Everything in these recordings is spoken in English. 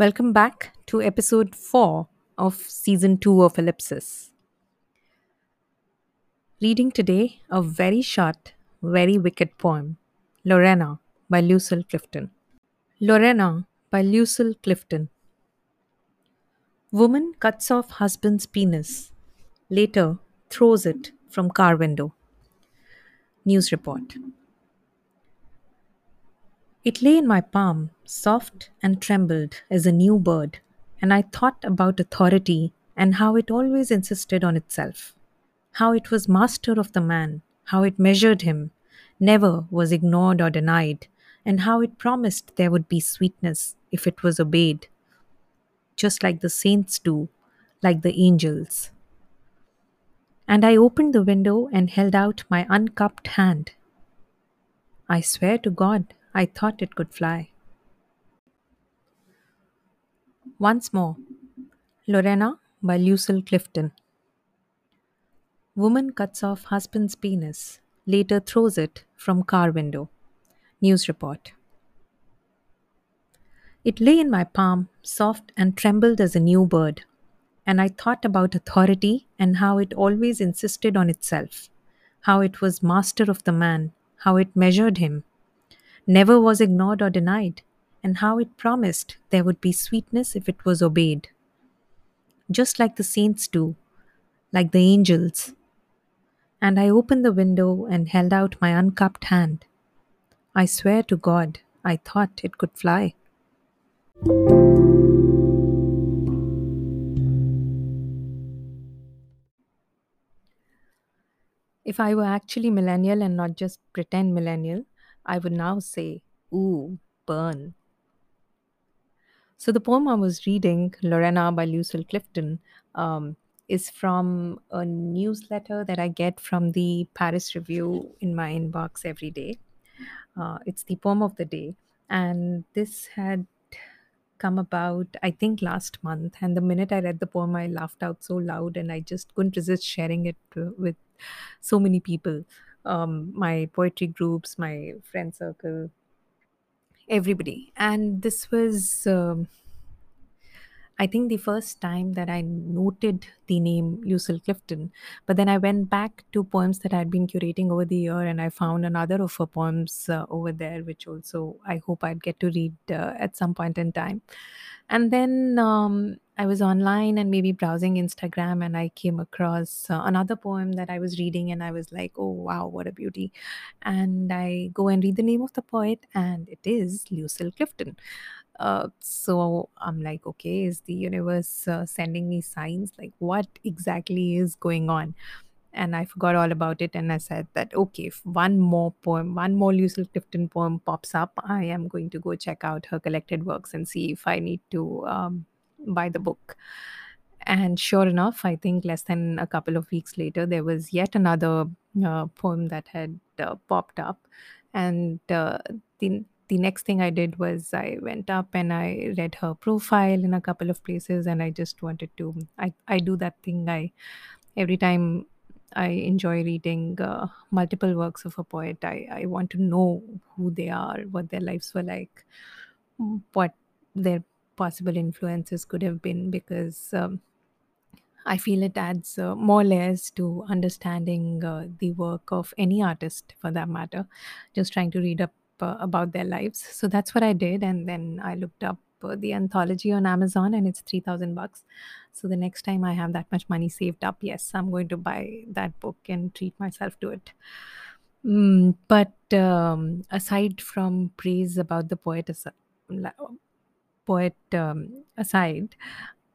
Welcome back to episode 4 of season 2 of Ellipsis. Reading today a very short, very wicked poem, Lorena by Lucille Clifton. Lorena by Lucille Clifton. Woman cuts off husband's penis, later throws it from car window. News report. It lay in my palm, soft and trembled as a new bird, and I thought about authority and how it always insisted on itself, how it was master of the man, how it measured him, never was ignored or denied, and how it promised there would be sweetness if it was obeyed, just like the saints do, like the angels. And I opened the window and held out my uncupped hand. I swear to God, I thought it could fly. Once more, Lorena by Lucille Clifton. Woman cuts off husband's penis, later throws it from car window. News report. It lay in my palm, soft and trembled as a new bird, and I thought about authority and how it always insisted on itself, how it was master of the man, how it measured him, never was ignored or denied, and how it promised there would be sweetness if it was obeyed. Just like the saints do, like the angels. And I opened the window and held out my uncupped hand. I swear to God, I thought it could fly. If I were actually millennial and not just pretend millennial, I would now say, Ooh, burn. So the poem I was reading, Lorena by Lucille Clifton, um, is from a newsletter that I get from the Paris Review in my inbox every day. Uh, it's the poem of the day. And this had come about, I think, last month. And the minute I read the poem, I laughed out so loud and I just couldn't resist sharing it uh, with so many people um, my poetry groups, my friend circle, everybody. And this was, um, I think, the first time that I noted the name Lucille Clifton. But then I went back to poems that I'd been curating over the year and I found another of her poems uh, over there, which also I hope I'd get to read uh, at some point in time. And then um, I was online and maybe browsing Instagram and I came across uh, another poem that I was reading and I was like, oh wow, what a beauty. And I go and read the name of the poet and it is Lucille Clifton. Uh, so I'm like, okay, is the universe uh, sending me signs? Like, what exactly is going on? And I forgot all about it. And I said that, okay, if one more poem, one more Lucille Clifton poem pops up, I am going to go check out her collected works and see if I need to um, buy the book. And sure enough, I think less than a couple of weeks later, there was yet another uh, poem that had uh, popped up. And uh, the, the next thing I did was I went up and I read her profile in a couple of places, and I just wanted to. I, I do that thing. I every time I enjoy reading uh, multiple works of a poet. I, I want to know who they are, what their lives were like, what their possible influences could have been, because um, I feel it adds uh, more layers to understanding uh, the work of any artist for that matter. Just trying to read up uh, about their lives. So that's what I did. And then I looked up uh, the anthology on Amazon and it's 3000 bucks. So the next time I have that much money saved up, yes, I'm going to buy that book and treat myself to it. Mm, but um, aside from praise about the poet, poet um, aside,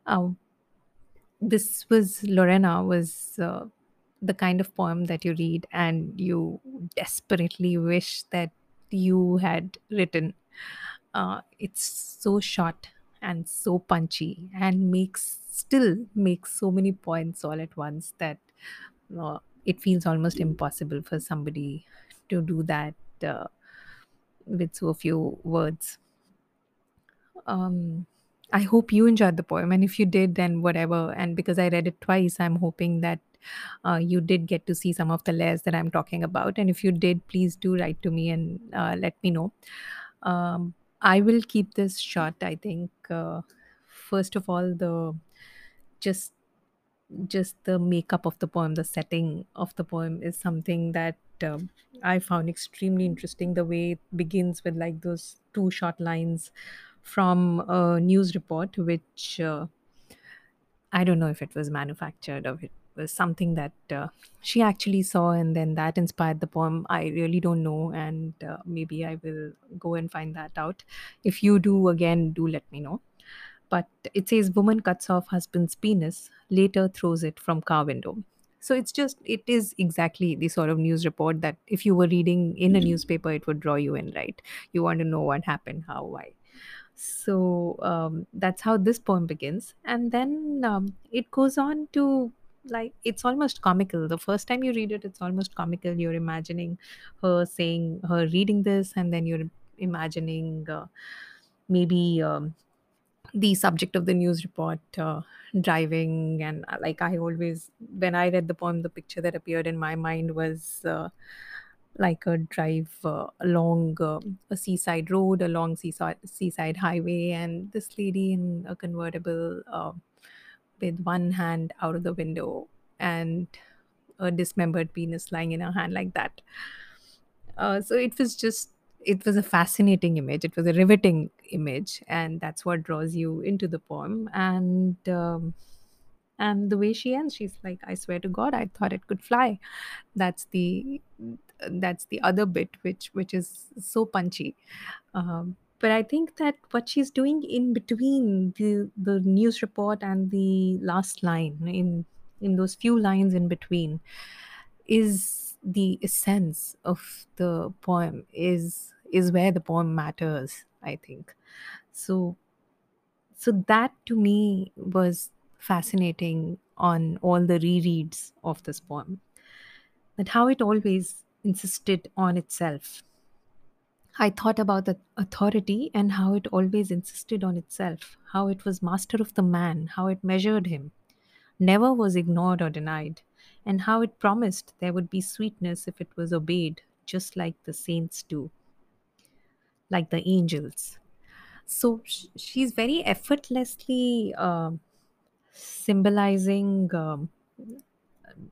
uh, this was Lorena was uh, the kind of poem that you read and you desperately wish that you had written. Uh, it's so short and so punchy and makes still makes so many points all at once that uh, it feels almost impossible for somebody to do that uh, with so few words. Um, I hope you enjoyed the poem, and if you did, then whatever. And because I read it twice, I'm hoping that uh, you did get to see some of the layers that I'm talking about. And if you did, please do write to me and uh, let me know. Um, I will keep this short. I think uh, first of all, the just just the makeup of the poem, the setting of the poem is something that um, I found extremely interesting. The way it begins with like those two short lines from a news report, which uh, I don't know if it was manufactured or it was something that uh, she actually saw and then that inspired the poem. I really don't know, and uh, maybe I will go and find that out. If you do, again, do let me know. But it says, Woman cuts off husband's penis, later throws it from car window. So it's just, it is exactly the sort of news report that if you were reading in a newspaper, it would draw you in, right? You want to know what happened, how, why. So um, that's how this poem begins. And then um, it goes on to like, it's almost comical. The first time you read it, it's almost comical. You're imagining her saying, her reading this, and then you're imagining uh, maybe um, the subject of the news report uh, driving. And uh, like, I always, when I read the poem, the picture that appeared in my mind was. Like a drive uh, along uh, a seaside road, along seaside seaside highway, and this lady in a convertible uh, with one hand out of the window and a dismembered penis lying in her hand like that. Uh, so it was just it was a fascinating image. It was a riveting image, and that's what draws you into the poem. And um, and the way she ends, she's like, "I swear to God, I thought it could fly." That's the that's the other bit which which is so punchy. Um, but i think that what she's doing in between the the news report and the last line in in those few lines in between is the essence of the poem is is where the poem matters i think. So so that to me was fascinating on all the rereads of this poem. That how it always insisted on itself. I thought about the authority and how it always insisted on itself, how it was master of the man, how it measured him, never was ignored or denied, and how it promised there would be sweetness if it was obeyed, just like the saints do, like the angels. So she's very effortlessly uh, symbolizing um,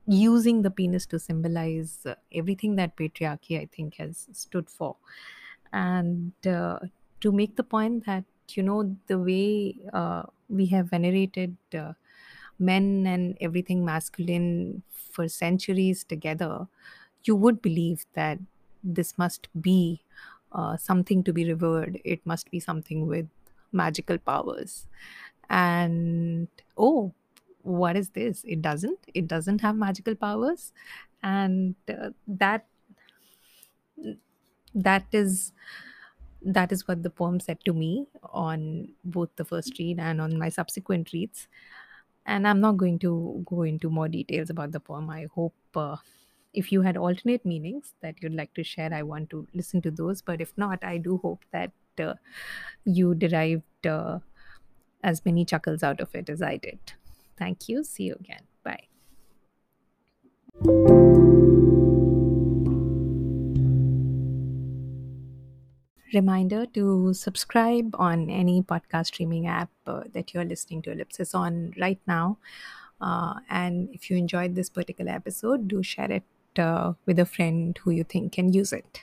using the penis to symbolize uh, everything that patriarchy i think has stood for. And uh, to make the point that you know the way uh, we have venerated uh, men and everything masculine for centuries together you would believe that this must be uh, something to be revered. It must be something with magical powers. And oh what is this? It doesn't it doesn't have magical powers. And uh, that that is that is what the poem said to me on both the first read and on my subsequent reads. And i'm not going to go into more details about the poem. I hope uh, if you had alternate meanings that you'd like to share i want to listen to those. But if not i do hope that uh, you derived uh, as many chuckles out of it as i did thank you see you again bye Reminder to subscribe on any podcast streaming app uh, that you're listening to Ellipsis on right now. Uh, and if you enjoyed this particular episode, do share it uh, with a friend who you think can use it.